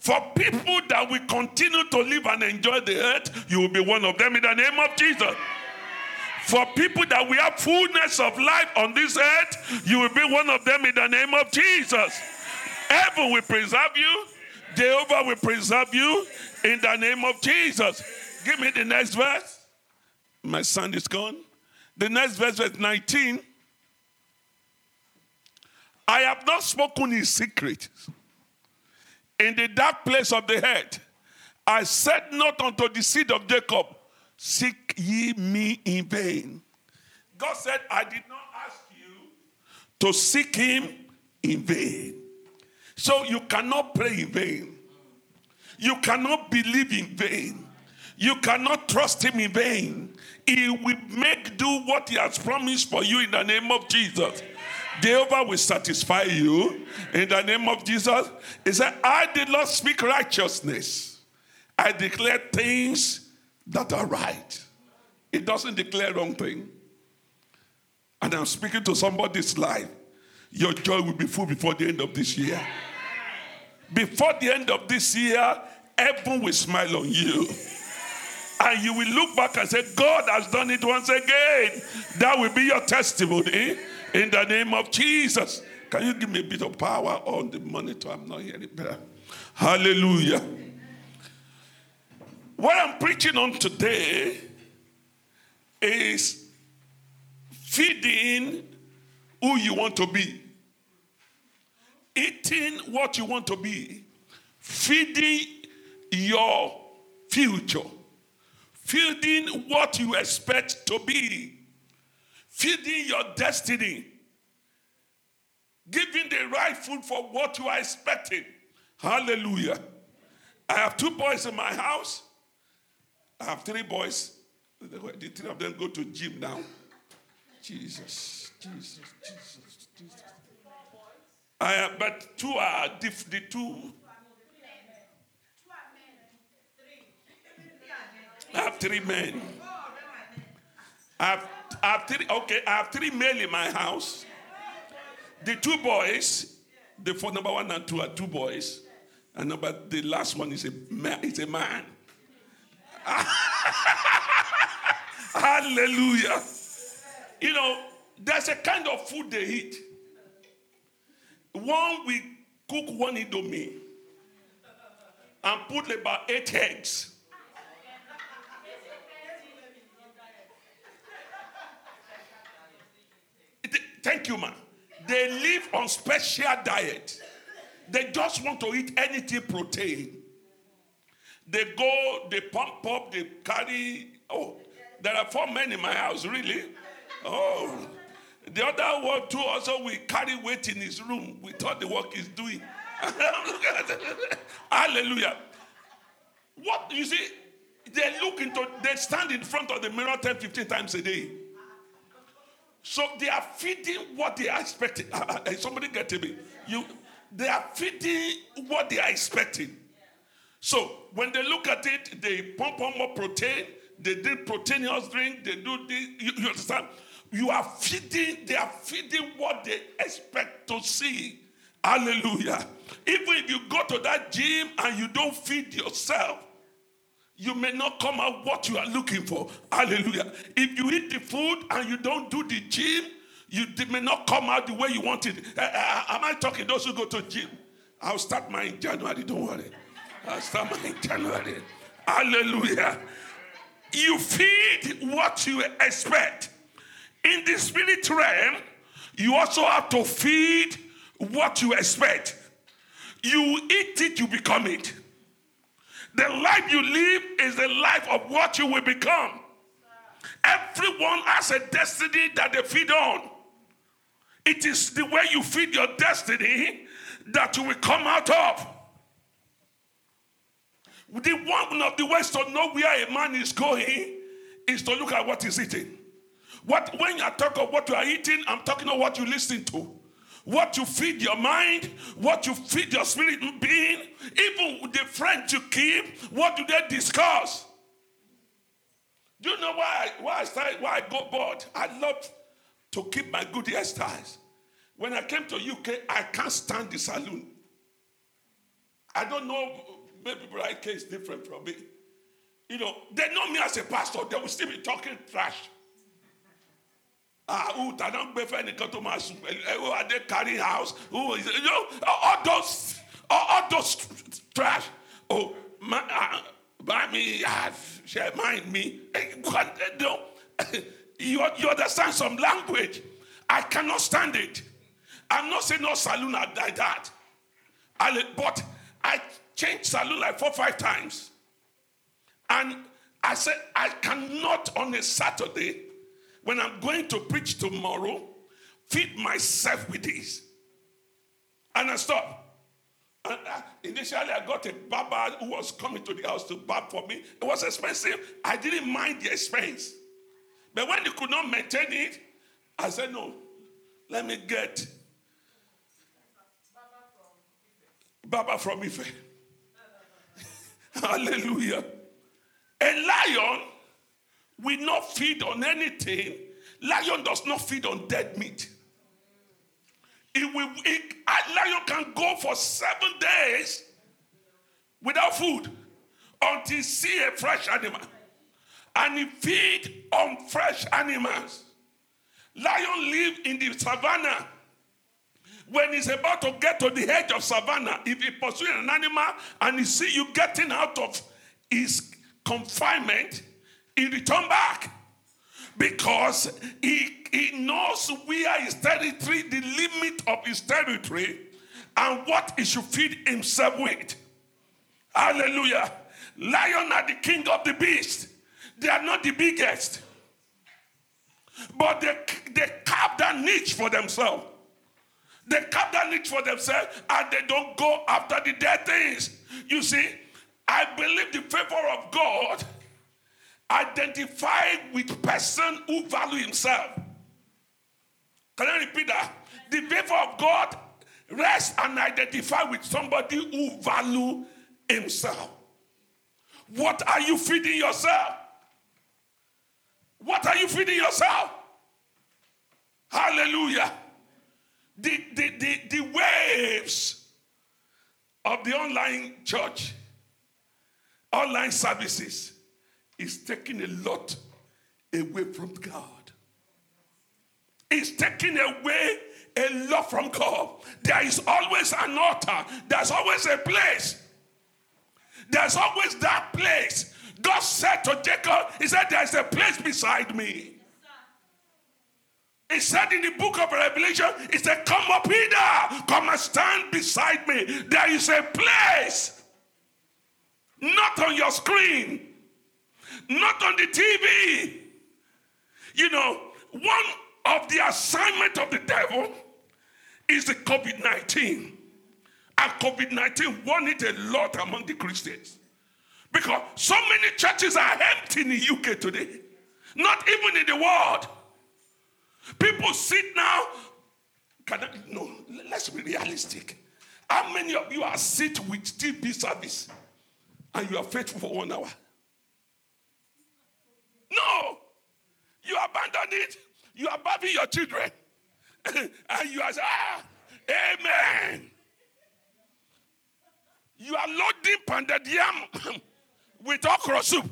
For people that will continue to live and enjoy the earth, you will be one of them in the name of Jesus. For people that will have fullness of life on this earth, you will be one of them in the name of Jesus. Heaven will preserve you, Jehovah will preserve you in the name of Jesus. Give me the next verse. My son is gone. The next verse, verse 19. I have not spoken in secret. In the dark place of the head, I said not unto the seed of Jacob, Seek ye me in vain. God said, I did not ask you to seek him in vain. So you cannot pray in vain. You cannot believe in vain. You cannot trust him in vain. He will make do what he has promised for you in the name of Jesus. Jehovah will satisfy you in the name of Jesus. He said, I did not speak righteousness. I declare things that are right. It doesn't declare wrong thing. And I'm speaking to somebody's life. Your joy will be full before the end of this year. Before the end of this year, heaven will smile on you. And you will look back and say, God has done it once again. That will be your testimony in the name of Jesus. Can you give me a bit of power on the monitor? I'm not hearing better. Hallelujah. What I'm preaching on today is feeding who you want to be, eating what you want to be, feeding your future, feeding what you expect to be, feeding your destiny, giving the right food for what you are expecting. Hallelujah. I have two boys in my house. I have three boys. The three of them go to gym now. Jesus, Jesus, Jesus, Jesus. I have, but two are diff, the two. I have three men. I have, I have three. Okay, I have three male in my house. The two boys, the four, number one and two are two boys, and number the last one is a man. Is a man. Hallelujah. You know, there's a kind of food they eat. One we cook one indomie and put about eight eggs. Thank you, man. They live on special diet. They just want to eat anything protein. They go, they pump up, they carry. Oh, there are four men in my house, really. Oh, the other one too. Also, we carry weight in his room. We thought the work he's doing. Hallelujah. What you see? They look into. They stand in front of the mirror 10, 15 times a day. So they are feeding what they are expecting. Uh, uh, somebody get to me. You, they are feeding what they are expecting. So when they look at it, they pump on more protein. They drink proteinous drink. They do this. You, you understand? You are feeding. They are feeding what they expect to see. Hallelujah. Even if you go to that gym and you don't feed yourself, you may not come out what you are looking for. Hallelujah. If you eat the food and you don't do the gym, you may not come out the way you want it. Uh, uh, am I talking those who go to gym? I'll start mine in January. Don't worry. I'll start mine in January. Hallelujah. You feed what you expect. In the spirit realm, you also have to feed what you expect. You eat it, you become it. The life you live is the life of what you will become. Everyone has a destiny that they feed on. It is the way you feed your destiny that you will come out of. The one of the ways to know where a man is going is to look at what he's eating. What when you talk of what you are eating, I'm talking of what you listen to. What you feed your mind, what you feed your spirit being, even the friends you keep, what do they discuss? Do you know why I, why I started, why I got bored? I love to keep my good hairstyles. When I came to UK, I can't stand the saloon. I don't know, maybe Brian K is different from me. You know, they know me as a pastor, they will still be talking trash. Ah, who don't for any to Who are they carrying house? Who is you know all those all, those trash? Oh, my, uh, by me, uh, mind me. You, you understand some language. I cannot stand it. I'm not saying no saloon like that. I, but I changed saloon like four, five times. And I said, I cannot on a Saturday, when I'm going to preach tomorrow, feed myself with this. And I stopped. And uh, initially, I got a barber who was coming to the house to barb for me. It was expensive. I didn't mind the expense. But when he could not maintain it, I said, no, let me get Baba from Ife. Hallelujah. A lion will not feed on anything. Lion does not feed on dead meat. It will, it, a lion can go for seven days without food until see a fresh animal. And he feed on fresh animals. Lion live in the savannah. When he's about to get to the edge of savannah, if he pursues an animal and he see you getting out of his confinement, he return back because he, he knows where his territory, the limit of his territory, and what he should feed himself with. Hallelujah. Lion are the king of the beast. They are not the biggest. But they, they carve that niche for themselves. They carve that niche for themselves and they don't go after the dead things. You see, I believe the favor of God identified with person who value himself. Can I repeat that? The favor of God rests and identify with somebody who value himself. What are you feeding yourself? What are you feeding yourself? Hallelujah. The, the, the, the waves of the online church, online services, is taking a lot away from God. It's taking away a lot from God. There is always an altar, there's always a place. There's always that place God said to Jacob, He said, There's a place beside me. He said in the book of Revelation, He said, Come up here, come and stand beside me. There is a place, not on your screen, not on the TV. You know, one of the assignment of the devil is the COVID 19. And COVID 19 won it a lot among the Christians. Because so many churches are empty in the UK today, not even in the world. People sit now. Can I, no, let's be realistic. How many of you are sit with TV service and you are faithful for one hour? No. You abandon it. You are bathing your children. and you are saying, ah, amen. You are loading pounded yam with okra soup.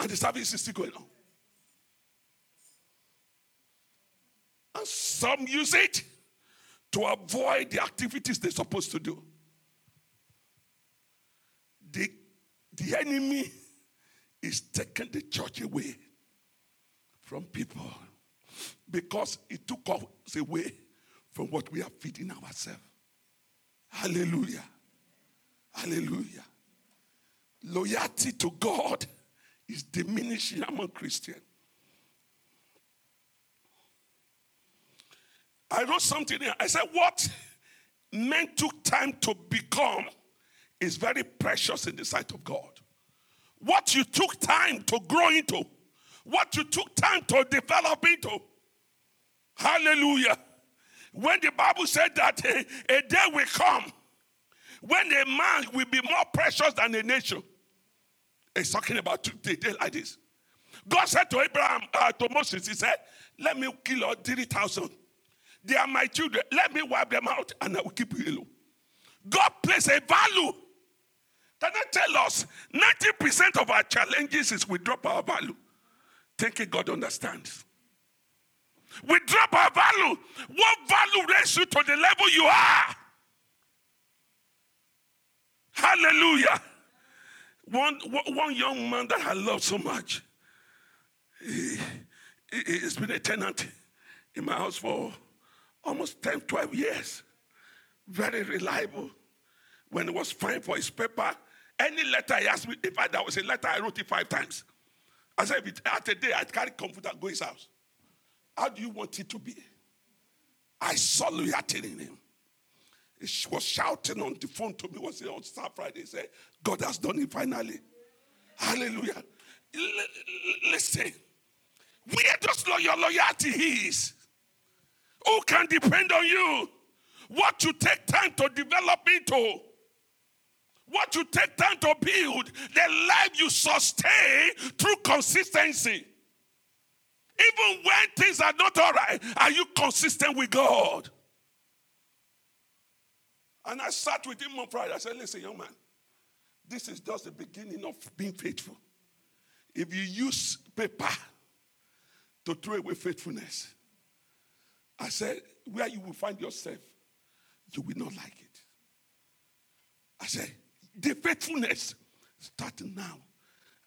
And the service is still going on. And some use it to avoid the activities they're supposed to do. The, the enemy is taking the church away from people because it took us away from what we are feeding ourselves. Hallelujah. Hallelujah loyalty to God is diminishing among Christians. I wrote something here. I said, What men took time to become is very precious in the sight of God. What you took time to grow into, what you took time to develop into. Hallelujah. When the Bible said that a, a day will come when a man will be more precious than a nation. it's talking about a day like this. God said to Abraham, uh, to Moses, He said, Let me kill all 3,000. They are my children. Let me wipe them out and I will keep you alone. God places a value. Can I tell us 90% of our challenges is we drop our value, thinking God understands. We drop our value. What value raised you to the level you are? Hallelujah. One, one young man that I love so much, he, he, has been a tenant in my house for almost 10, 12 years. Very reliable. When it was fine for his paper, any letter he asked me, if I, that was a letter, I wrote it five times. I said, at a day, I carry computer, go his house. How do you want it to be? I saw loyalty in him. He was shouting on the phone to me, was on Star Friday? He said, God has done it finally. Hallelujah. Listen, where does your loyalty is? Who can depend on you? What you take time to develop into? What you take time to build? The life you sustain through consistency. Even when things are not all right, are you consistent with God? And I sat with him on Friday. I said, Listen, young man, this is just the beginning of being faithful. If you use paper to throw away faithfulness, I said, where you will find yourself, you will not like it. I said, the faithfulness starting now.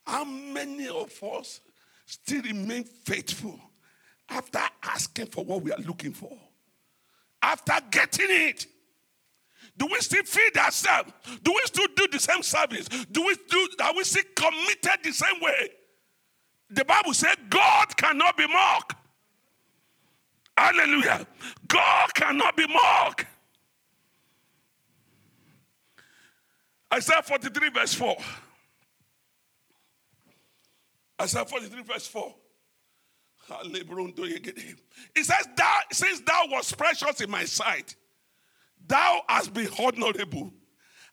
How many of us still remain faithful after asking for what we are looking for? After getting it? Do we still feed ourselves? Do we still do the same service? Do we do are we still committed the same way? The Bible said God cannot be mocked. Hallelujah. God cannot be mocked. Isaiah 43, verse 4. Isaiah 43, verse 4. It says, thou, since thou was precious in my sight, thou hast been honorable,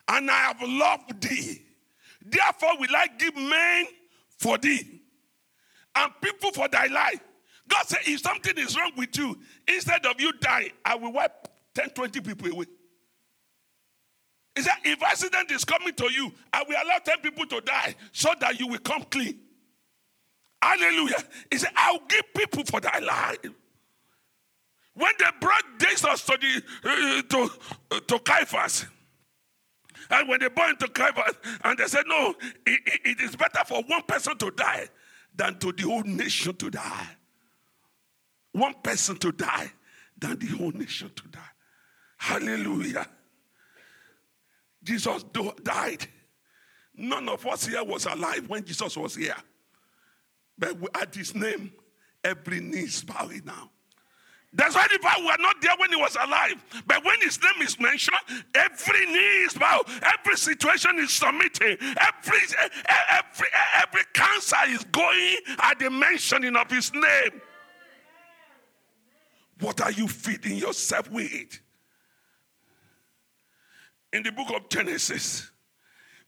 and I have loved thee. Therefore will I give men for thee, and people for thy life. God said, if something is wrong with you, instead of you dying, I will wipe 10, 20 people away. He said, if accident is coming to you, I will allow 10 people to die so that you will come clean. Hallelujah. He said, I'll give people for thy life. When they brought Jesus to, the, uh, to, uh, to Caiaphas, and when they brought him to Caiaphas, and they said, No, it, it is better for one person to die than to the whole nation to die. One person to die than the whole nation to die. Hallelujah. Jesus died. None of us here was alive when Jesus was here. But at his name, every knee is bowing now. That's why the Bible were not there when he was alive. But when his name is mentioned, every knee is bowed, every situation is submitted, every, every, every cancer is going at the mentioning of his name. What are you feeding yourself with? In the book of Genesis,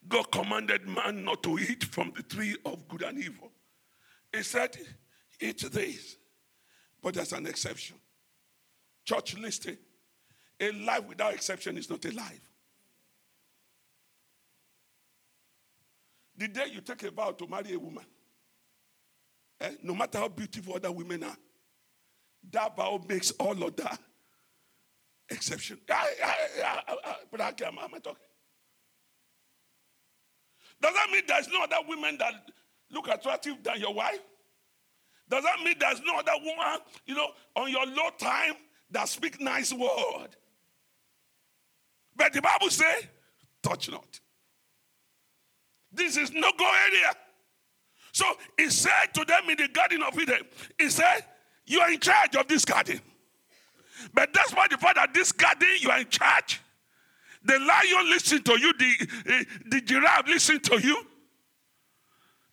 God commanded man not to eat from the tree of good and evil. He said, Eat this. But there's an exception. Church, listen. A life without exception is not a life. The day you take a vow to marry a woman, eh, no matter how beautiful other women are, that vow makes all of that exception. but I am I talking? Does that mean there's no other women that look attractive than your wife? Does that mean there's no other woman, you know, on your low time that speak nice word? But the Bible say, touch not. This is no go area. So he said to them in the Garden of Eden, he said, You are in charge of this garden. But that's why the fact that this garden, you are in charge. The lion listen to you, the, uh, the giraffe listen to you.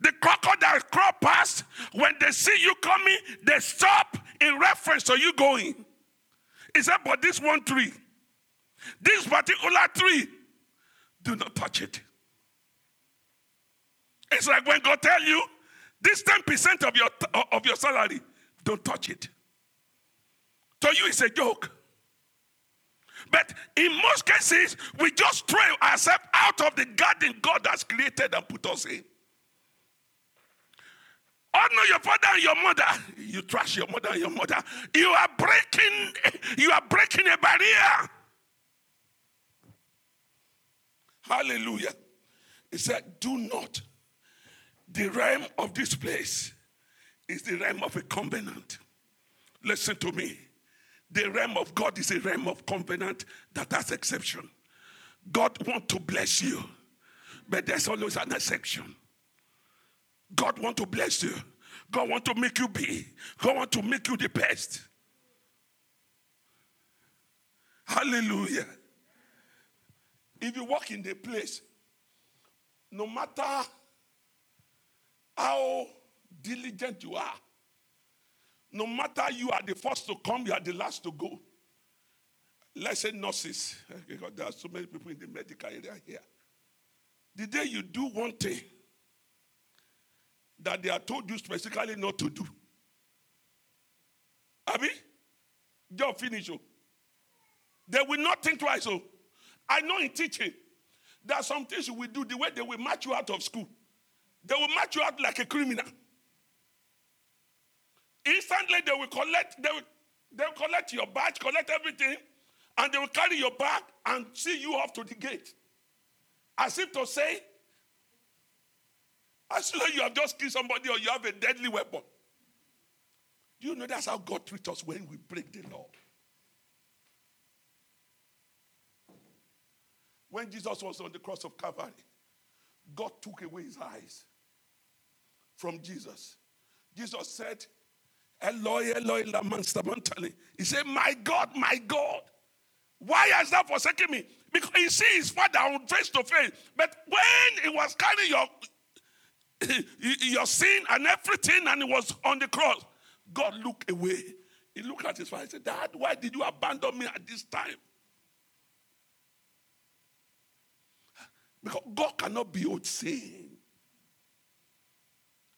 The crocodile crawl past. When they see you coming, they stop in reference to you going. Said, but this one tree, this particular tree, do not touch it. It's like when God tell you, this 10% of your, of your salary, don't touch it. To you, it's a joke. But in most cases, we just throw ourselves out of the garden God has created and put us in. Honor your father and your mother. You trash your mother and your mother. You are breaking, you are breaking a barrier. Hallelujah. He said, Do not. The realm of this place is the realm of a covenant. Listen to me. The realm of God is a realm of covenant that has exception. God want to bless you, but there's always an exception. God want to bless you. God want to make you be. God want to make you the best. Hallelujah. If you walk in the place, no matter how diligent you are, no matter you are the first to come, you are the last to go. Let's say nurses, because there are so many people in the medical area here. The day you do one thing that they are told you specifically not to do, Abi, job finish. Oh. They will not think twice. Oh. I know in teaching, there are some things you will do the way they will match you out of school. They will match you out like a criminal. Instantly, they will collect, they will, they will collect your badge, collect everything, and they will carry your bag and see you off to the gate. As if to say, as though you have just killed somebody or you have a deadly weapon. Do you know that's how God treats us when we break the law? When Jesus was on the cross of Calvary, God took away his eyes from Jesus. Jesus said, Eloi, Eloi, lama sabachthani. He said, My God, my God, why has thou forsaken me? Because he see his father on face to face. But when he was carrying your, your sin and everything and he was on the cross, God looked away. He looked at his father and said, Dad, why did you abandon me at this time? Because God cannot be old saying.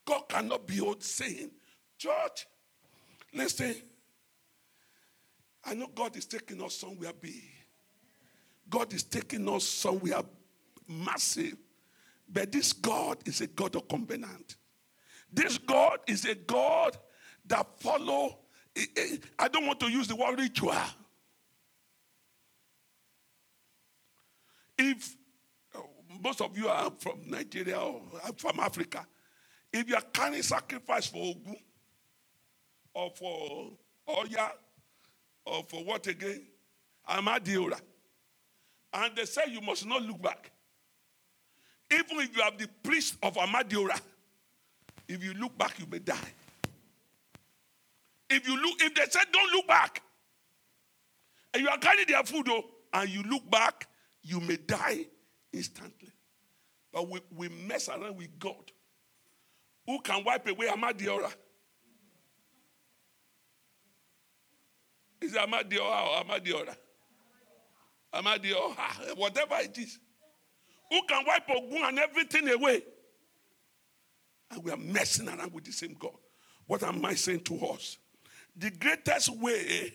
God cannot be old saying. Church, listen. I know God is taking us somewhere big. God is taking us somewhere massive. But this God is a God of covenant. This God is a God that follow. Eh, eh, I don't want to use the word ritual. If oh, most of you are from Nigeria or from Africa, if you are carrying sacrifice for Ogun or for Oya or for what again? Amadiola. And they say you must not look back. Even if you have the priest of Amadiola, if you look back, you may die. If you look, if they said don't look back, and you are carrying their food, though, and you look back, you may die instantly. But we, we mess around with God. Who can wipe away Amadiola? Is it Amadiola or Amadiola? Amadiola, whatever it is. Who can wipe Ogun and everything away? And we are messing around with the same God. What am I saying to us? The greatest way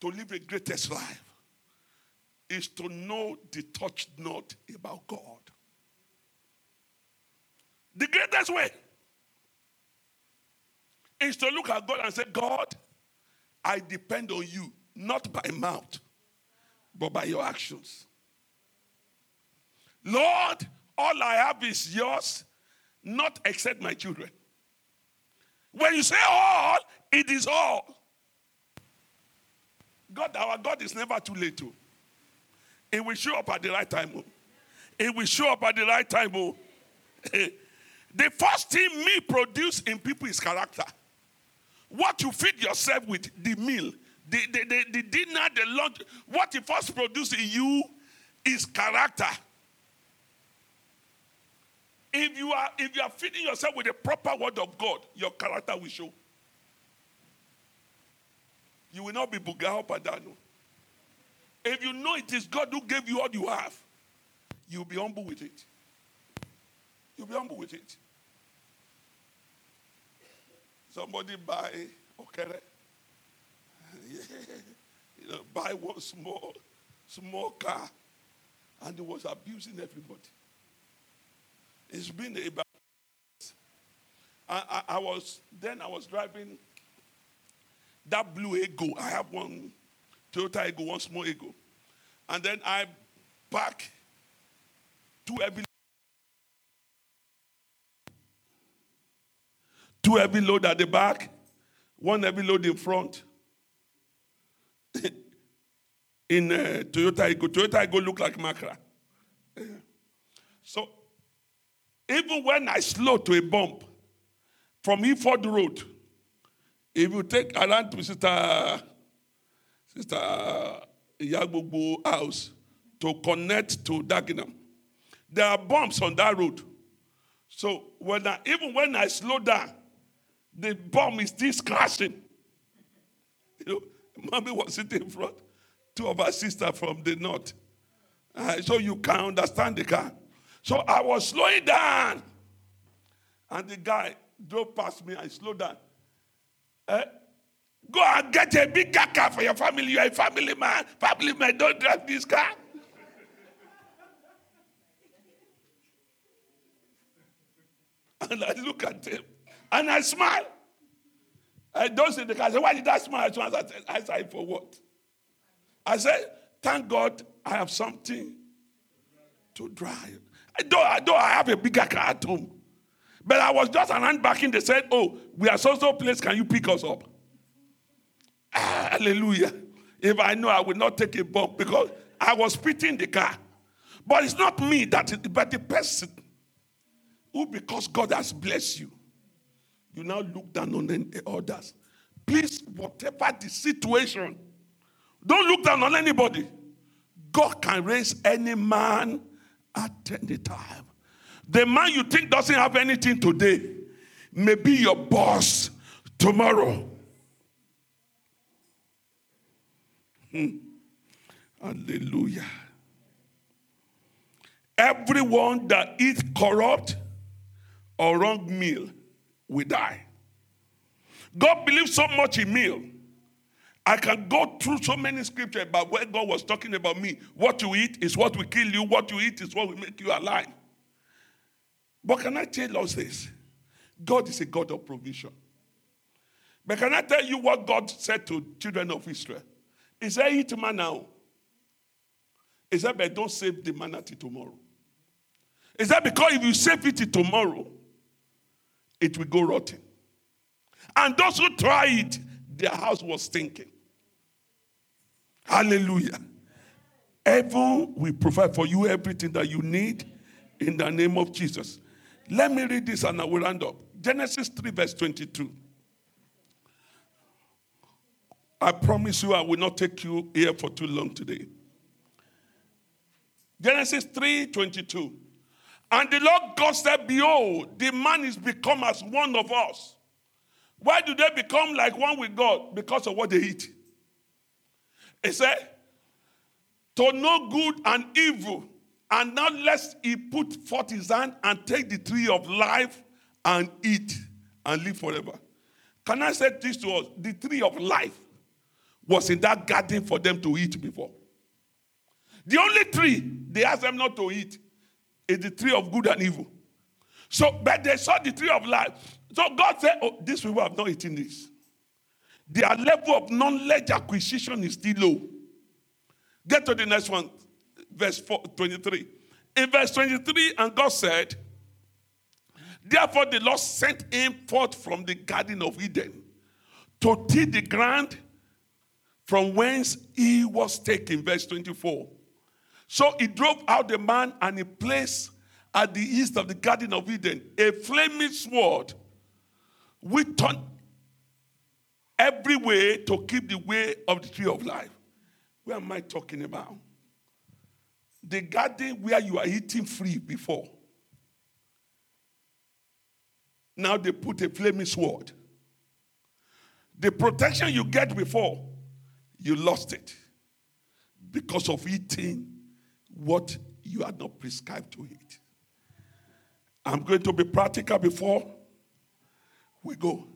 to live a greatest life is to know the touch not about God. The greatest way is to look at God and say, God, I depend on you, not by mouth, but by your actions. Lord, all I have is yours, not except my children. When you say all, it is all. God, our God is never too late oh. to. It will show up at the right time. Oh. It will show up at the right time. Oh. the first thing me produce in people is character. What you feed yourself with, the meal, the, the, the, the dinner, the lunch, what it first produces in you is character. If you are if you are feeding yourself with the proper word of God, your character will show. You will not be buga down. If you know it is God who gave you all you have, you'll be humble with it. You'll be humble with it. Somebody buy okere. you know, buy one small, small car, and he was abusing everybody. It's been about. I, I, I was then I was driving that blue Aygo. I have one Toyota Aygo, one small Aygo, and then I back two heavy two heavy load at the back, one heavy load in front. in uh, Toyota Aygo, Toyota Aygo look like Micra. So even when I slow to a bump from Eford Road, if you take around to Sister Sister Yagbobo house to connect to Dagenham, there are bumps on that road. So when I, even when I slow down, the bomb is still crashing. You know, mommy was sitting in front, two of our sisters from the north. Uh, so you can understand the car. So I was slowing down. And the guy drove past me. I slowed down. Uh, go and get a bigger car for your family. You're a family man. Family man, don't drive this car. and I look at him and I smile. I don't say the car. I said, Why did I smile? I said, I said, For what? I said, Thank God I have something to drive. I don't, I don't I have a bigger car at home. But I was just around back in. They said, Oh, we are so so place. Can you pick us up? Ah, hallelujah. If I know I will not take a bump because I was pitting the car. But it's not me that is, but the person who, because God has blessed you, you now look down on the others. Please, whatever the situation, don't look down on anybody. God can raise any man at any time. The man you think doesn't have anything today may be your boss tomorrow. Hmm. Hallelujah. Everyone that eats corrupt or wrong meal will die. God believes so much in meal. I can go through so many scriptures about where God was talking about me. What you eat is what will kill you, what you eat is what will make you alive. But can I tell us this? God is a God of provision. But can I tell you what God said to children of Israel? He said, Eat manna. He said, But don't save the manna till tomorrow. He said, Because if you save it till tomorrow, it will go rotten. And those who it, their house was stinking. Hallelujah. Heaven will provide for you everything that you need in the name of Jesus. Let me read this and I will round up. Genesis 3, verse 22. I promise you I will not take you here for too long today. Genesis 3 22. And the Lord God said, Behold, the man is become as one of us. Why do they become like one with God? Because of what they eat. He said, To know good and evil, and not lest he put forth his hand and take the tree of life and eat and live forever. Can I say this to us? The tree of life was in that garden for them to eat before. The only tree they asked them not to eat is the tree of good and evil. So, but they saw the tree of life. So God said, Oh, these people have not eaten this. Their level of knowledge acquisition is still low. Get to the next one, verse 4, 23. In verse 23, and God said, Therefore the Lord sent him forth from the Garden of Eden to till the ground from whence he was taken. Verse 24. So he drove out the man and he placed at the east of the Garden of Eden a flaming sword which turned every way to keep the way of the tree of life. Where am I talking about? The garden where you are eating free before. Now they put a flaming sword. The protection you get before, you lost it because of eating what you are not prescribed to eat. I'm going to be practical before we go.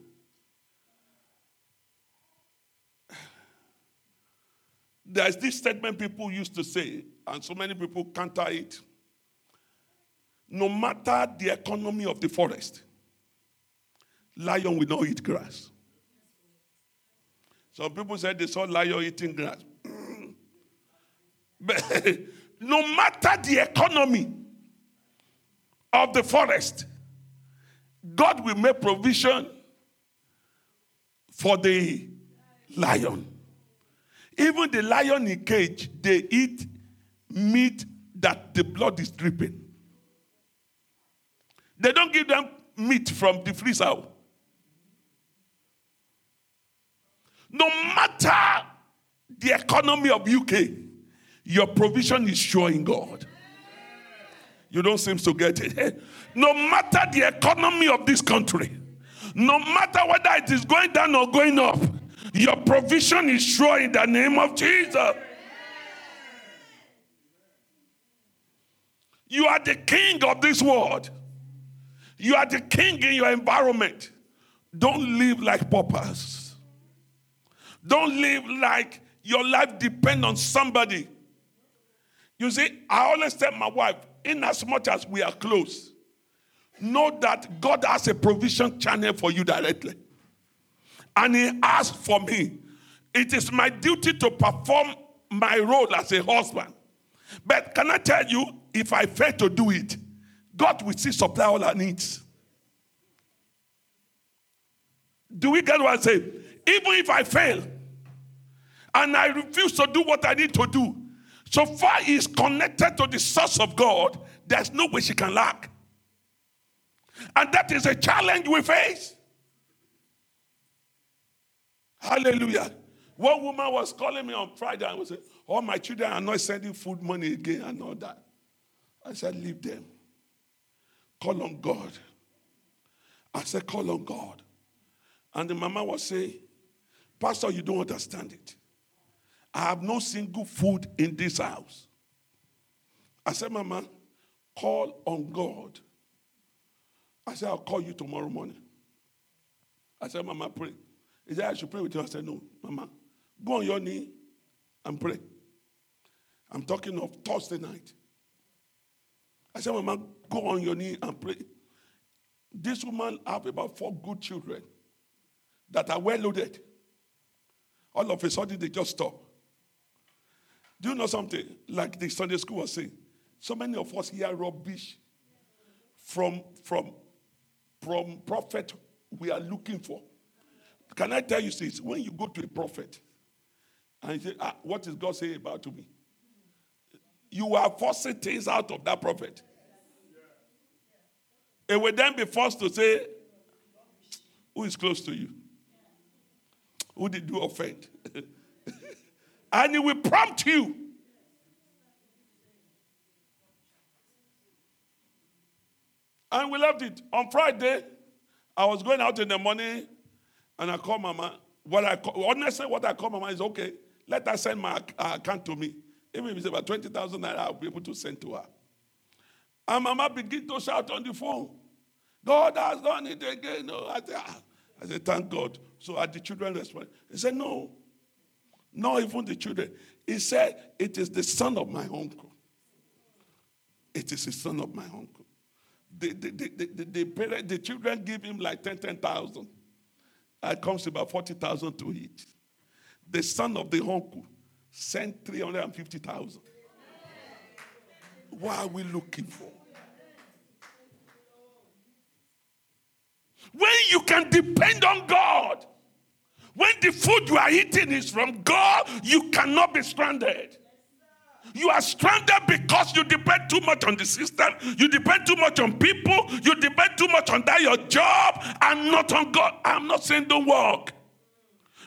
There's this statement people used to say, and so many people counter it. No matter the economy of the forest, lion will not eat grass. Some people said they saw lion eating grass. but no matter the economy of the forest, God will make provision for the lion. Even the lion in cage, they eat meat that the blood is dripping. They don't give them meat from the freezer. No matter the economy of UK, your provision is sure in God. You don't seem to get it. No matter the economy of this country, no matter whether it is going down or going up, your provision is sure in the name of Jesus. You are the king of this world. You are the king in your environment. Don't live like paupers. Don't live like your life depends on somebody. You see, I always tell my wife, in as much as we are close, know that God has a provision channel for you directly. And He asked for me. It is my duty to perform my role as a husband. But can I tell you, if I fail to do it, God will still supply all our needs. Do we get what I say? Even if I fail and I refuse to do what I need to do, so far is connected to the source of God, there's no way she can lack. And that is a challenge we face. Hallelujah. One woman was calling me on Friday and was saying, All my children are not sending food money again and all that. I said, Leave them. Call on God. I said, Call on God. And the mama was saying, Pastor, you don't understand it. I have no single food in this house. I said, Mama, call on God. I said, I'll call you tomorrow morning. I said, Mama, pray. He said, I should pray with you. I said, No, Mama, go on your knee and pray. I'm talking of Thursday night. I said, Mama, go on your knee and pray. This woman have about four good children that are well loaded. All of a sudden, they just stop. Do you know something? Like the Sunday school was saying, so many of us hear rubbish from, from, from prophet we are looking for. Can I tell you this? When you go to a prophet and you say, ah, what is God saying about to me? You are forcing things out of that prophet. It will then be forced to say, who is close to you? Who did you offend? and it will prompt you. And we left it. On Friday, I was going out in the morning and I called Mama. What I call, honestly, what I call Mama is okay, let her send my account to me. Even if it's about 20,000 naira, I'll be able to send to her. And Mama began to shout on the phone, God has done it again. No, I said, ah. I said, thank God. So are the children responded? He said, no, not even the children. He said, It is the son of my uncle. It is the son of my uncle. The, the, the, the, the, parent, the children give him like 10, 10,000. It comes about 40,000 to each. The son of the uncle sent 350,000. What are we looking for? When you can depend on God. When the food you are eating is from God, you cannot be stranded. You are stranded because you depend too much on the system, you depend too much on people, you depend too much on that your job and not on God. I'm not saying don't work.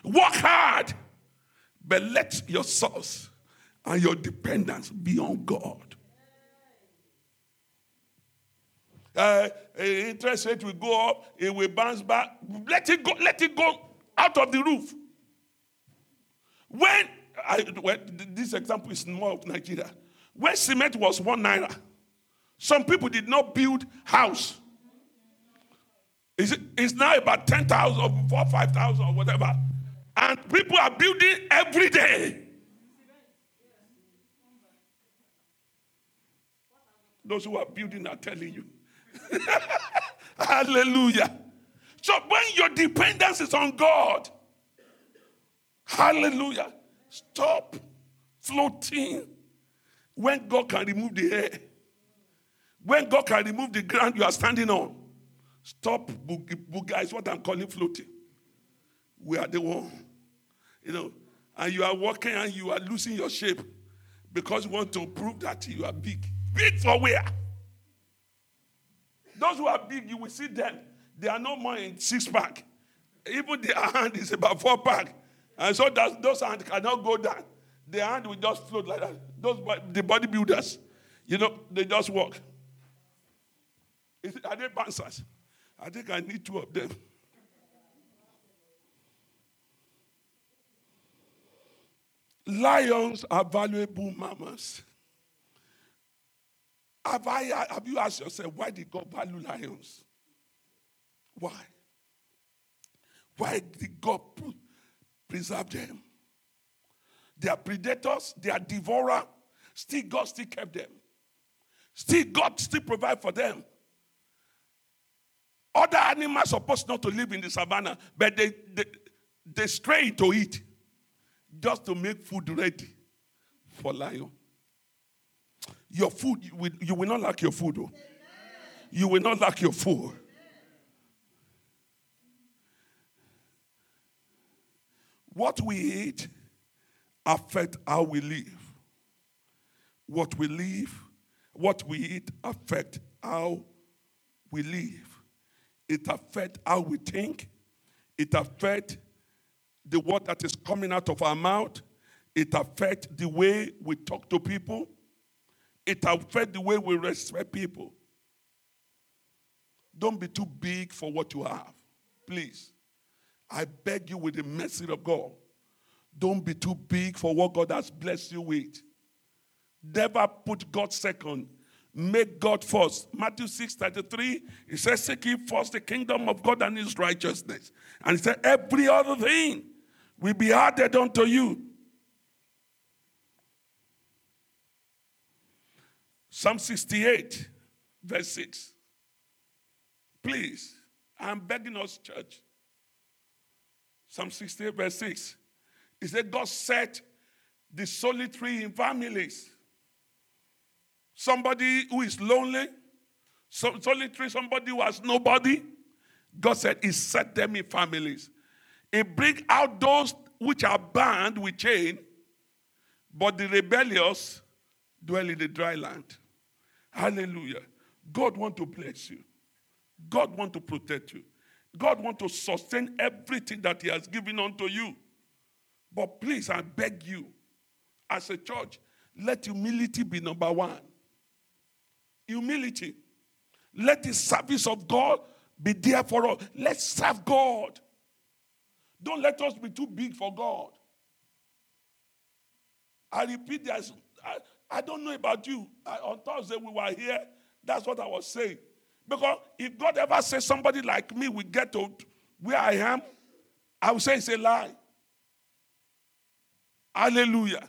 Work hard, but let your source and your dependence be on God. Uh, interest rate will go up, it will bounce back. Let it go, let it go out of the roof. When, I, this example is more of Nigeria. When cement was one naira, some people did not build house. It's, it's now about 10,000 or 5,000 or whatever. And people are building every day. Those who are building are telling you. Hallelujah. So when your dependence is on God, hallelujah, stop floating when God can remove the air. When God can remove the ground you are standing on. Stop booga is what I'm calling floating. We are the one. You know, and you are walking and you are losing your shape because you want to prove that you are big. Big for where? Those who are big, you will see them. They are no more in six pack. Even their hand is about four pack. And so that, those hands cannot go down. Their hand will just float like that. Those the bodybuilders, you know, they just walk. Is, are they bouncers? I think I need two of them. Lions are valuable mammals. Have, I, have you asked yourself, why did God value lions? Why? Why did God preserve them? They are predators, they are devourer. Still, God still kept them. Still, God still provide for them. Other animals supposed not to live in the savannah, but they, they, they stray to eat just to make food ready for lion. Your food, you will, you will not lack your food. Oh. You will not lack your food. What we eat affect how we live. What we live, what we eat affect how we live. It affect how we think. It affect the word that is coming out of our mouth. It affect the way we talk to people. It affect the way we respect people. Don't be too big for what you have. Please. I beg you with the mercy of God. Don't be too big for what God has blessed you with. Never put God second. Make God first. Matthew 6 33, it says, Seek ye first the kingdom of God and his righteousness. And it said, Every other thing will be added unto you. Psalm 68, verse 6. Please, I'm begging us, church. Psalm 68, verse 6. He said, God set the solitary in families. Somebody who is lonely, solitary, somebody who has nobody. God said, He set them in families. It bring out those which are bound with chain, but the rebellious dwell in the dry land. Hallelujah. God want to bless you. God want to protect you. God want to sustain everything that he has given unto you. But please, I beg you, as a church, let humility be number one. Humility. Let the service of God be there for us. Let's serve God. Don't let us be too big for God. I repeat this. I, I don't know about you. I, on Thursday we were here. That's what I was saying. Because if God ever says somebody like me will get to where I am, I will say it's a lie. Hallelujah.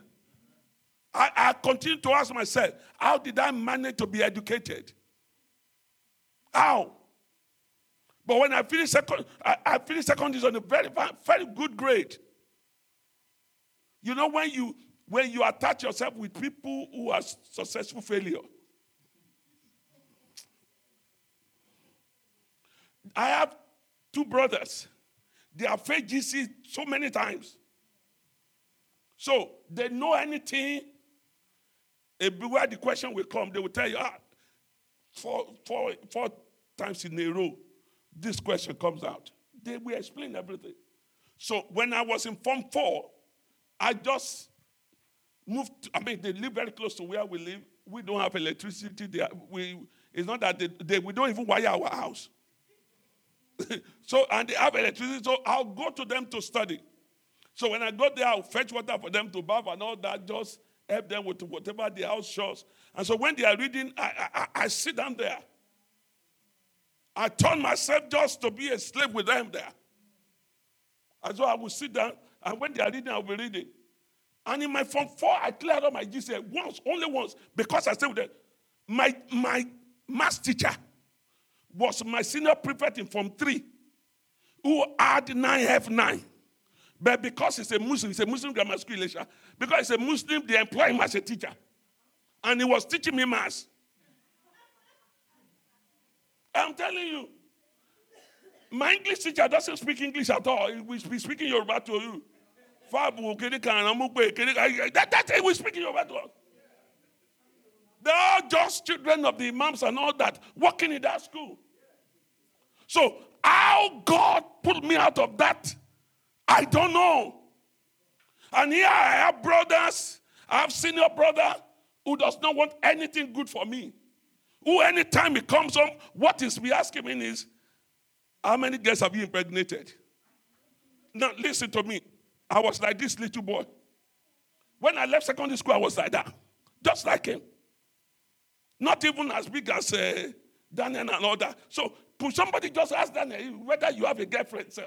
I, I continue to ask myself, how did I manage to be educated? How? But when I finished second, I, I finished secondary on a very, very good grade. You know, when you when you attach yourself with people who are successful failure. I have two brothers. They have failed GC so many times. So they know anything. Where the question will come, they will tell you, ah, four, four, four times in a row, this question comes out. They will explain everything. So when I was in Form 4, I just moved. I mean, they live very close to where we live. We don't have electricity. there. we, it's not that they, they, we don't even wire our house. so, and they have electricity, so I'll go to them to study. So when I go there, I'll fetch water for them to bath and all that, just help them with whatever the house shows. And so when they are reading, I, I, I sit down there. I turn myself just to be a slave with them there. And so I will sit down, and when they are reading, I'll be reading. And in my form four, I cleared all my GCSE once, only once, because I stayed with them. my, my math teacher was my senior prefect in Form 3 who had 9F9. But because he's a Muslim, he's a Muslim grammar school, Elisha, because he's a Muslim, they employ him as a teacher. And he was teaching me maths. I'm telling you, my English teacher doesn't speak English at all. He will be speaking Yoruba to you. That, that's it, we speaking Yoruba to us. They're all just children of the imams and all that working in that school. So, how God pulled me out of that, I don't know. And here I have brothers, I have senior brother who does not want anything good for me. Who, anytime he comes home, what is we asking him is, How many girls have you impregnated? Now, listen to me. I was like this little boy. When I left secondary school, I was like that, just like him. Not even as big as uh, Daniel and all that. So, could somebody just ask Daniel whether you have a girlfriend? Sir?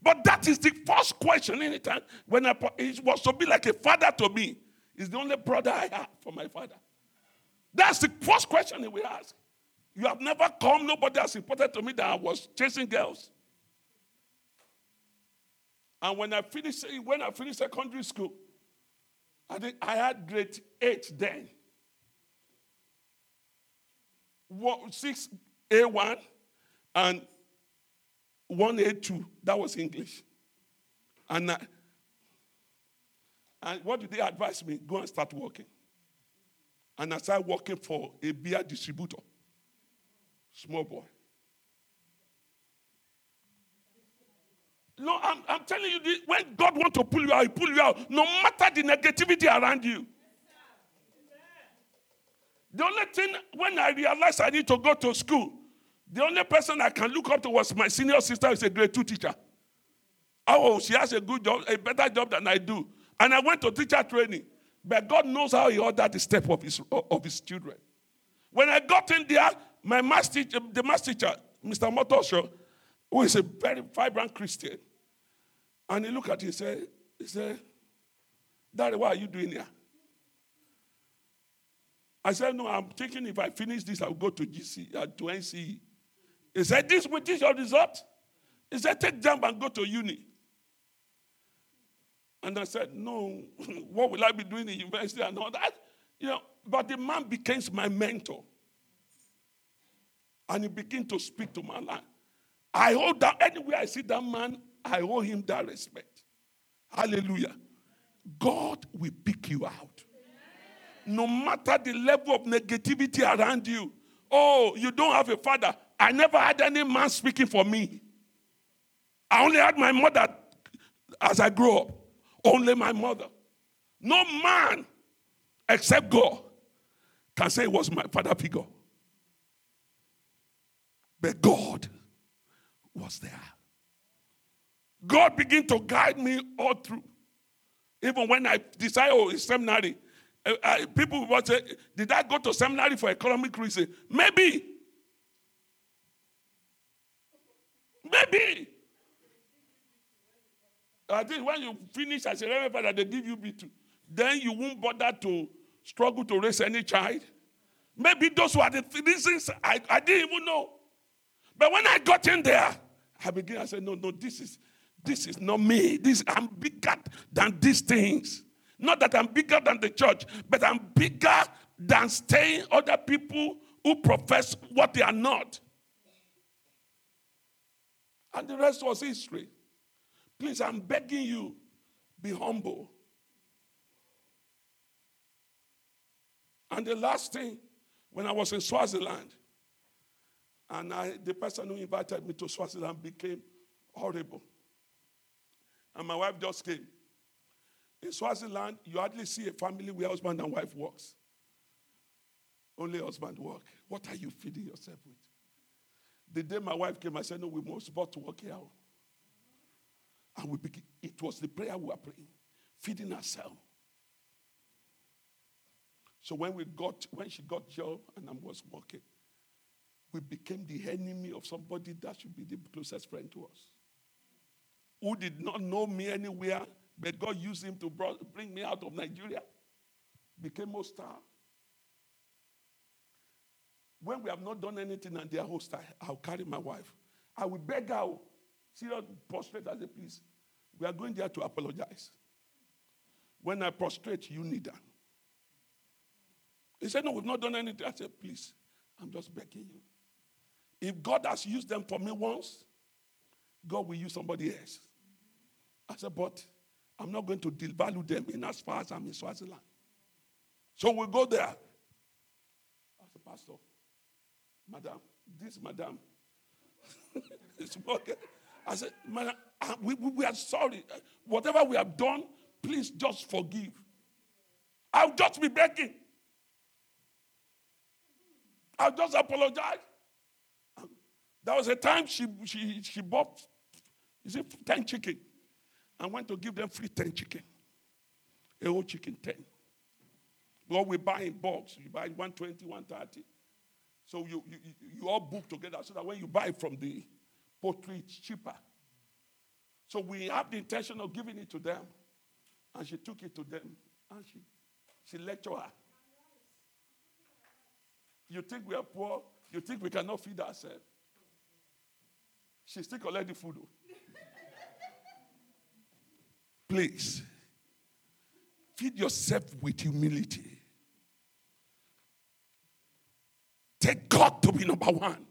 But that is the first question anytime when I, it was to be like a father to me. He's the only brother I have for my father. That's the first question he will ask. You have never come, nobody has reported to me that I was chasing girls. And when I finished, when I finished secondary school, I think I had grade eight then. Six A1 and one A2. That was English. And, I, and what did they advise me? Go and start working. And I started working for a beer distributor. Small boy. No, I'm, I'm telling you, when God wants to pull you out, He pull you out, no matter the negativity around you. The only thing, when I realized I need to go to school, the only person I can look up to was my senior sister, who's a grade two teacher. Oh, she has a good job, a better job than I do. And I went to teacher training. But God knows how He ordered the step of His, of his children. When I got in there, my master the master teacher, Mr. Motosho, who is a very vibrant Christian, and he looked at me and said, he said, Daddy, what are you doing here? I said, No, I'm thinking if I finish this, I'll go to GC, uh, to NCE. He said, This will teach your result. He said, Take jump and go to uni. And I said, No, what will I be doing in university and all that? You know, but the man became my mentor. And he began to speak to my life. I hold that anywhere I see that man, I owe him that respect. Hallelujah. God will pick you out. No matter the level of negativity around you. Oh, you don't have a father. I never had any man speaking for me. I only had my mother as I grew up. Only my mother. No man except God can say it was my father figure. But God was there. God began to guide me all through. Even when I decided, oh, it's seminary, uh, people would say, Did I go to seminary for economic reason? Maybe. Maybe. I think when you finish as a reverend father, they give you B2. Then you won't bother to struggle to raise any child. Maybe those were the reasons I, I didn't even know. But when I got in there, I began, I said, no, no, this is this is not me. This I'm bigger than these things. Not that I'm bigger than the church, but I'm bigger than staying other people who profess what they are not. And the rest was history. Please, I'm begging you, be humble. And the last thing, when I was in Swaziland, and I, the person who invited me to Swaziland became horrible. And my wife just came. In Swaziland, you hardly see a family where husband and wife works. Only husband work. What are you feeding yourself with? The day my wife came, I said, No, we must to work here. And we begin, it was the prayer we were praying, feeding ourselves. So when we got, when she got job and I was working, we became the enemy of somebody that should be the closest friend to us. Who did not know me anywhere, but God used him to bring me out of Nigeria. Became star. When we have not done anything and they are hostile, I'll carry my wife. I will beg her, oh, serious prostrate as a please. We are going there to apologize. When I prostrate, you need her. He said, No, we've not done anything. I said, Please, I'm just begging you. If God has used them for me once, God will use somebody else. I said, But I'm not going to devalue them in as far as I'm in Swaziland. So we go there. I said, Pastor, Madam, this Madam, it's okay. I said, Madam, we, we, we are sorry. Whatever we have done, please just forgive. I'll just be begging. I'll just apologize. There was a time she, she, she bought, is it 10 chicken? And want to give them free 10 chicken. A whole chicken, 10. Well, we buy in bulks. You buy 120, 130. So you, you, you all book together so that when you buy from the poultry, it's cheaper. So we have the intention of giving it to them. And she took it to them. And she, she lectured her. You think we are poor? You think we cannot feed ourselves? She still collect the food. Please, feed yourself with humility. Take God to be number one.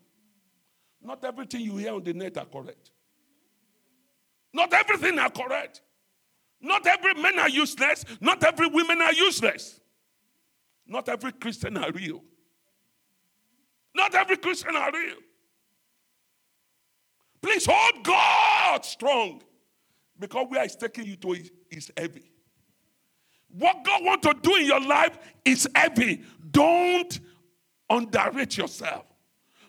Not everything you hear on the net are correct. Not everything are correct. Not every men are useless. Not every women are useless. Not every Christian are real. Not every Christian are real. Please hold God strong because where He's taking you to is heavy. What God wants to do in your life is heavy. Don't underrate yourself.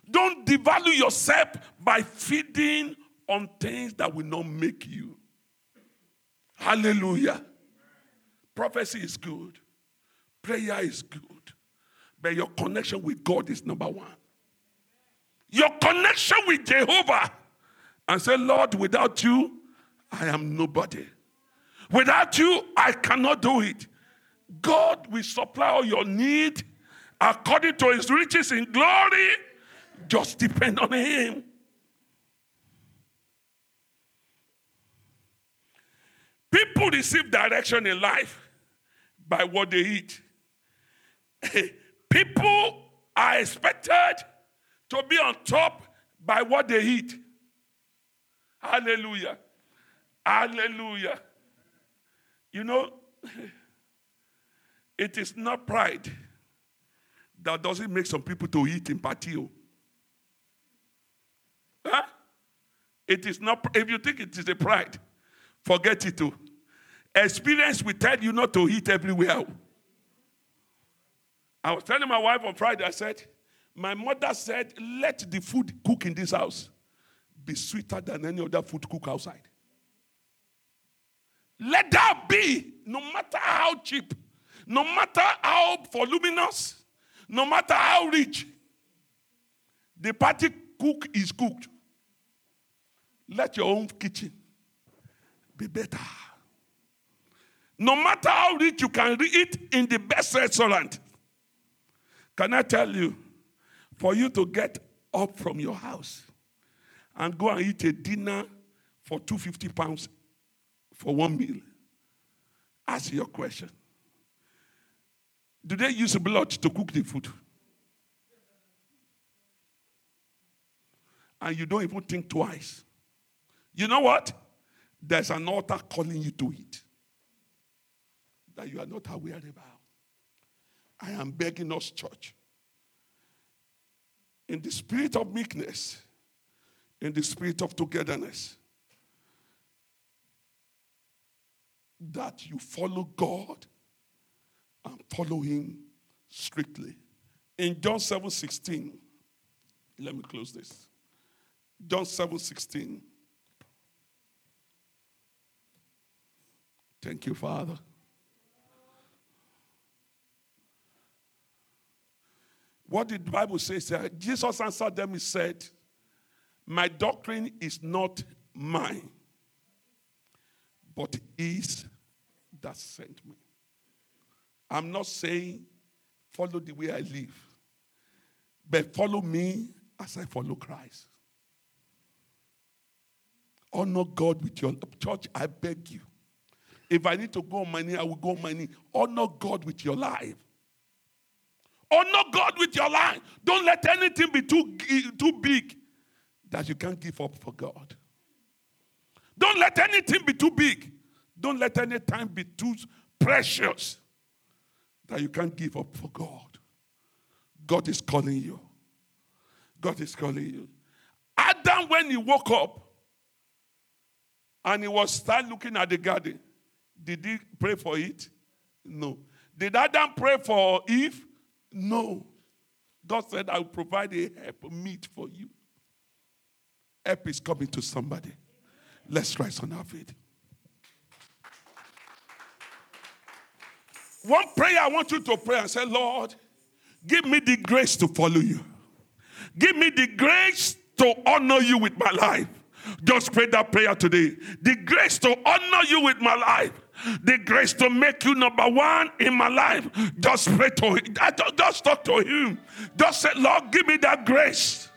Don't devalue yourself by feeding on things that will not make you. Hallelujah. Prophecy is good, prayer is good, but your connection with God is number one. Your connection with Jehovah and say, Lord, without you, I am nobody. Without you, I cannot do it. God will supply all your need according to his riches in glory. Just depend on him. People receive direction in life by what they eat. People are expected to be on top by what they eat. Hallelujah. Hallelujah. You know, it is not pride that doesn't make some people to eat in patio. Oh. Huh? It is not, if you think it is a pride, forget it too. Experience will tell you not to eat everywhere. Oh. I was telling my wife on Friday, I said, My mother said, let the food cook in this house be sweeter than any other food cook outside. Let that be, no matter how cheap, no matter how voluminous, no matter how rich, the party cook is cooked. Let your own kitchen be better. No matter how rich you can eat in the best restaurant, can I tell you, for you to get up from your house and go and eat a dinner for 250 pounds for one meal? Ask your question. Do they use blood to cook the food? And you don't even think twice. You know what? There's an altar calling you to it that you are not aware about. I am begging us, church, in the spirit of meekness, in the spirit of togetherness, that you follow God and follow Him strictly. In John 7 16, let me close this. John 7 16. Thank you, Father. What did the Bible say? Jesus answered them, He said, My doctrine is not mine, but is that sent me. I'm not saying follow the way I live, But follow me as I follow Christ. Honor God with your church, I beg you. If I need to go on my knee, I will go on my knee. Honor God with your life. Honor God with your life. Don't let anything be too, too big that you can't give up for God. Don't let anything be too big. Don't let any time be too precious that you can't give up for God. God is calling you. God is calling you. Adam, when he woke up and he was start looking at the garden, did he pray for it? No. Did Adam pray for Eve? No. God said, I will provide a help meet for you. Help is coming to somebody. Let's rise on our feet. One prayer I want you to pray and say, Lord, give me the grace to follow you. Give me the grace to honor you with my life. Just pray that prayer today. The grace to honor you with my life. The grace to make you number one in my life. Just pray to him. Just talk to him. Just say, Lord, give me that grace.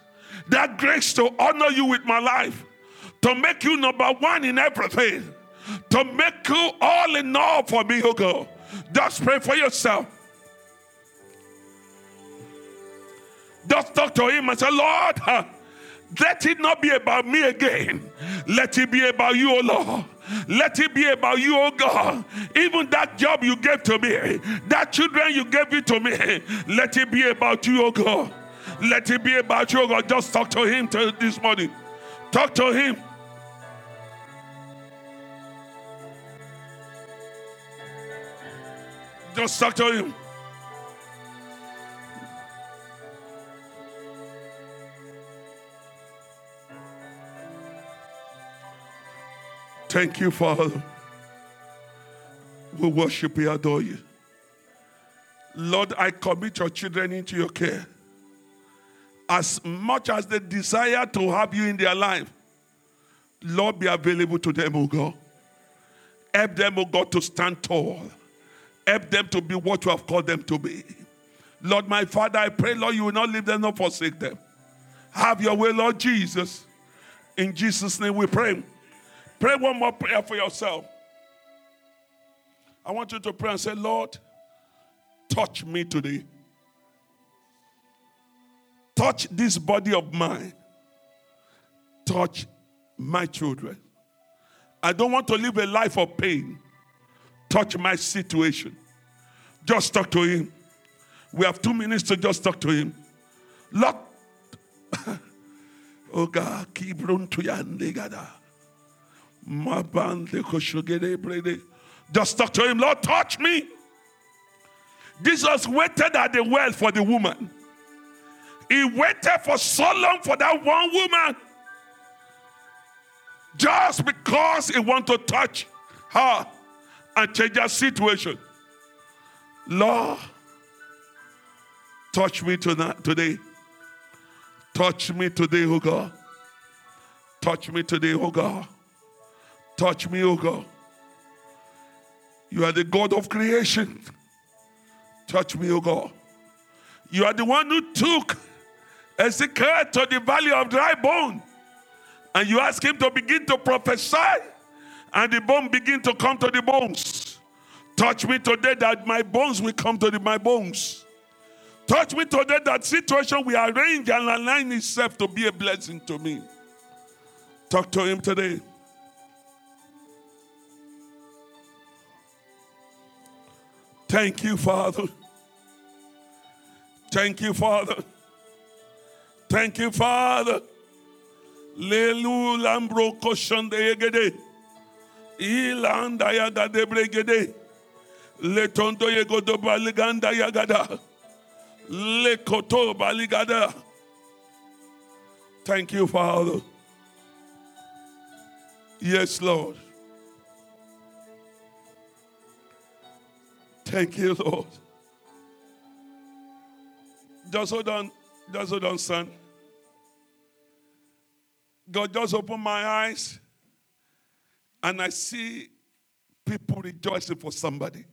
That grace to honor you with my life. To make you number one in everything. To make you all in all for me, oh God. Just pray for yourself. Just talk to him and say, Lord, let it not be about me again. Let it be about you, O Lord. Let it be about you, oh God. Even that job you gave to me, that children you gave it to me, let it be about you, oh God. Let it be about you, oh God. Just talk to him this morning. Talk to him. Just talk to him. Thank you, Father. We worship you, adore you. Lord, I commit your children into your care. As much as they desire to have you in their life, Lord, be available to them, oh God. Help them, oh God, to stand tall. Help them to be what you have called them to be. Lord, my Father, I pray, Lord, you will not leave them nor forsake them. Have your way, Lord Jesus. In Jesus' name we pray. Pray one more prayer for yourself. I want you to pray and say, Lord, touch me today. Touch this body of mine. Touch my children. I don't want to live a life of pain. Touch my situation. Just talk to him. We have two minutes to just talk to him. Lord, oh God, keep run to your just talk to him, Lord, touch me. Jesus waited at the well for the woman. He waited for so long for that one woman. Just because he wanted to touch her and change her situation. Lord, touch me tonight, today. Touch me today, oh God. Touch me today, oh God. Touch me, oh God. You are the God of creation. Touch me, oh God. You are the one who took Ezekiel to the valley of dry bone. And you ask him to begin to prophesy. And the bone begin to come to the bones. Touch me today that my bones will come to the, my bones. Touch me today that situation will arrange and align itself to be a blessing to me. Talk to him today. Thank you, Father. Thank you, Father. Thank you, Father. Lelu lambro yegede. Ilanda yagade bregede. Letondo yegodo baliganda yagada. Lekoto baligada. Thank you, Father. Yes, Lord. Thank you, Lord. Just hold on. Just hold on, son. God just open my eyes and I see people rejoicing for somebody.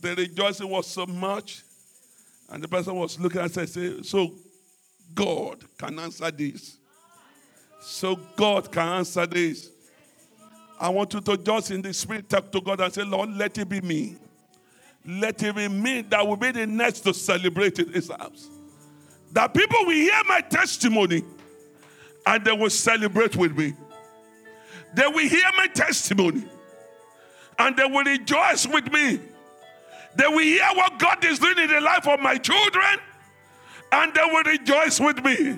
The rejoicing was so much, And the person was looking and said, So God can answer this. So God can answer this. I want you to just in the spirit talk to God and say, Lord, let it be me. Let it be me that will be the next to celebrate in this house. That people will hear my testimony and they will celebrate with me. They will hear my testimony and they will rejoice with me. They will hear what God is doing in the life of my children and they will rejoice with me.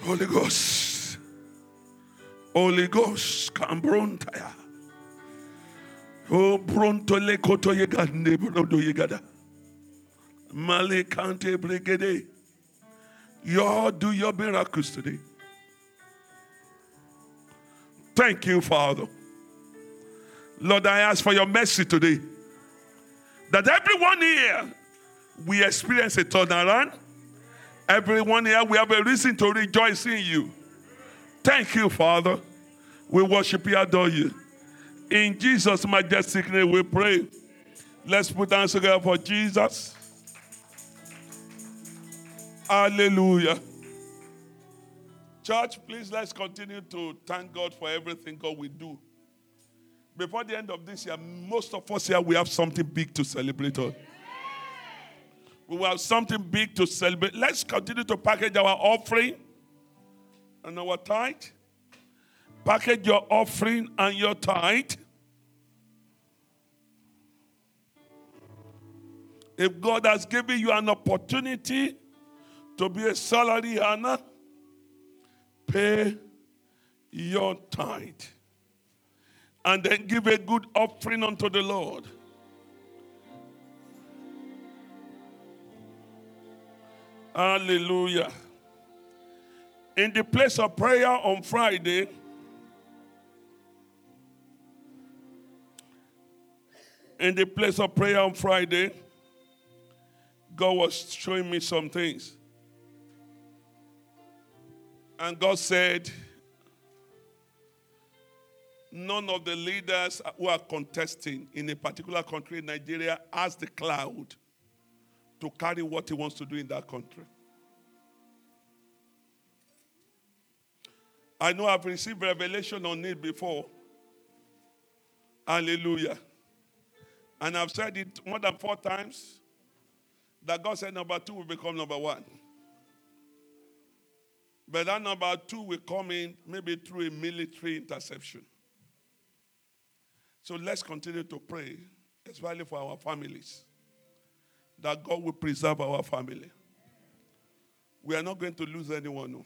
Holy Ghost. Holy Ghost. Cambrontaya. Oh, bronto le koto yegande brodo yegada. Male kante brigade. You do your miracles today. Thank you, Father. Lord, I ask for your mercy today. That everyone here we experience a turnaround Everyone here, we have a reason to rejoice in you. Thank you, Father. We worship you, adore you. In Jesus' majestic name, we pray. Let's put hands together for Jesus. Hallelujah. Church, please let's continue to thank God for everything God will do. Before the end of this year, most of us here, we have something big to celebrate on. We will have something big to celebrate. Let's continue to package our offering and our tithe. Package your offering and your tithe. If God has given you an opportunity to be a salary earner, pay your tithe. And then give a good offering unto the Lord. Hallelujah. In the place of prayer on Friday, in the place of prayer on Friday, God was showing me some things. And God said, None of the leaders who are contesting in a particular country in Nigeria has the cloud to carry what he wants to do in that country. I know I've received revelation on it before. Hallelujah. And I've said it more than four times that God said number two will become number one. But that number two will come in maybe through a military interception. So let's continue to pray, especially for our families that God will preserve our family. We are not going to lose anyone. No.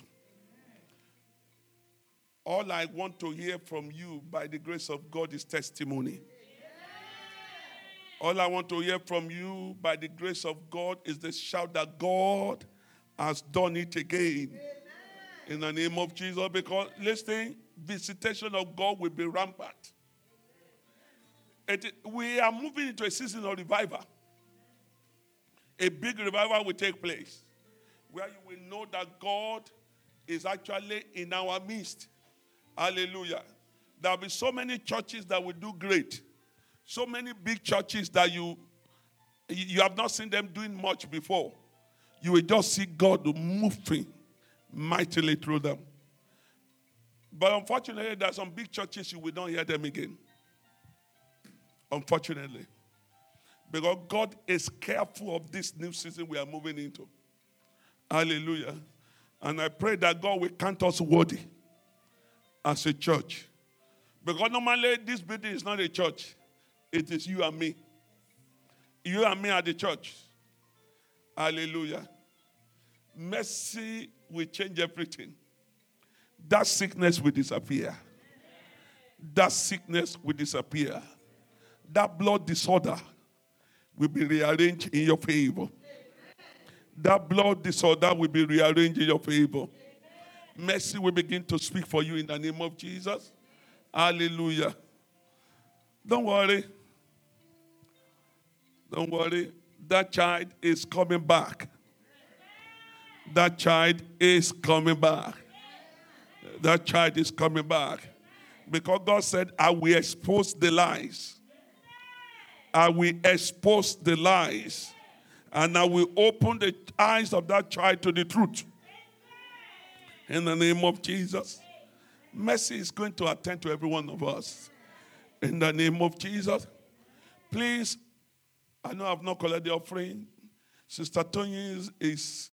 All I want to hear from you by the grace of God is testimony. All I want to hear from you by the grace of God is the shout that God has done it again. In the name of Jesus, because listen, visitation of God will be rampant. It, we are moving into a season of revival a big revival will take place where you will know that God is actually in our midst. Hallelujah. There will be so many churches that will do great. So many big churches that you you have not seen them doing much before. You will just see God moving mightily through them. But unfortunately, there are some big churches you will not hear them again. Unfortunately. Because God is careful of this new season we are moving into. Hallelujah. And I pray that God will count us worthy as a church. Because normally this building is not a church, it is you and me. You and me are the church. Hallelujah. Mercy will change everything. That sickness will disappear. That sickness will disappear. That blood disorder will be rearranged in your favor. That blood disorder will be rearranged in your favor. Mercy will begin to speak for you in the name of Jesus. Hallelujah. Don't worry. Don't worry. That child is coming back. That child is coming back. That child is coming back. Because God said, I will expose the lies. I will expose the lies. And I will open the eyes of that child to the truth. In the name of Jesus. Mercy is going to attend to every one of us. In the name of Jesus. Please, I know I've not collected the offering. Sister Tony is, is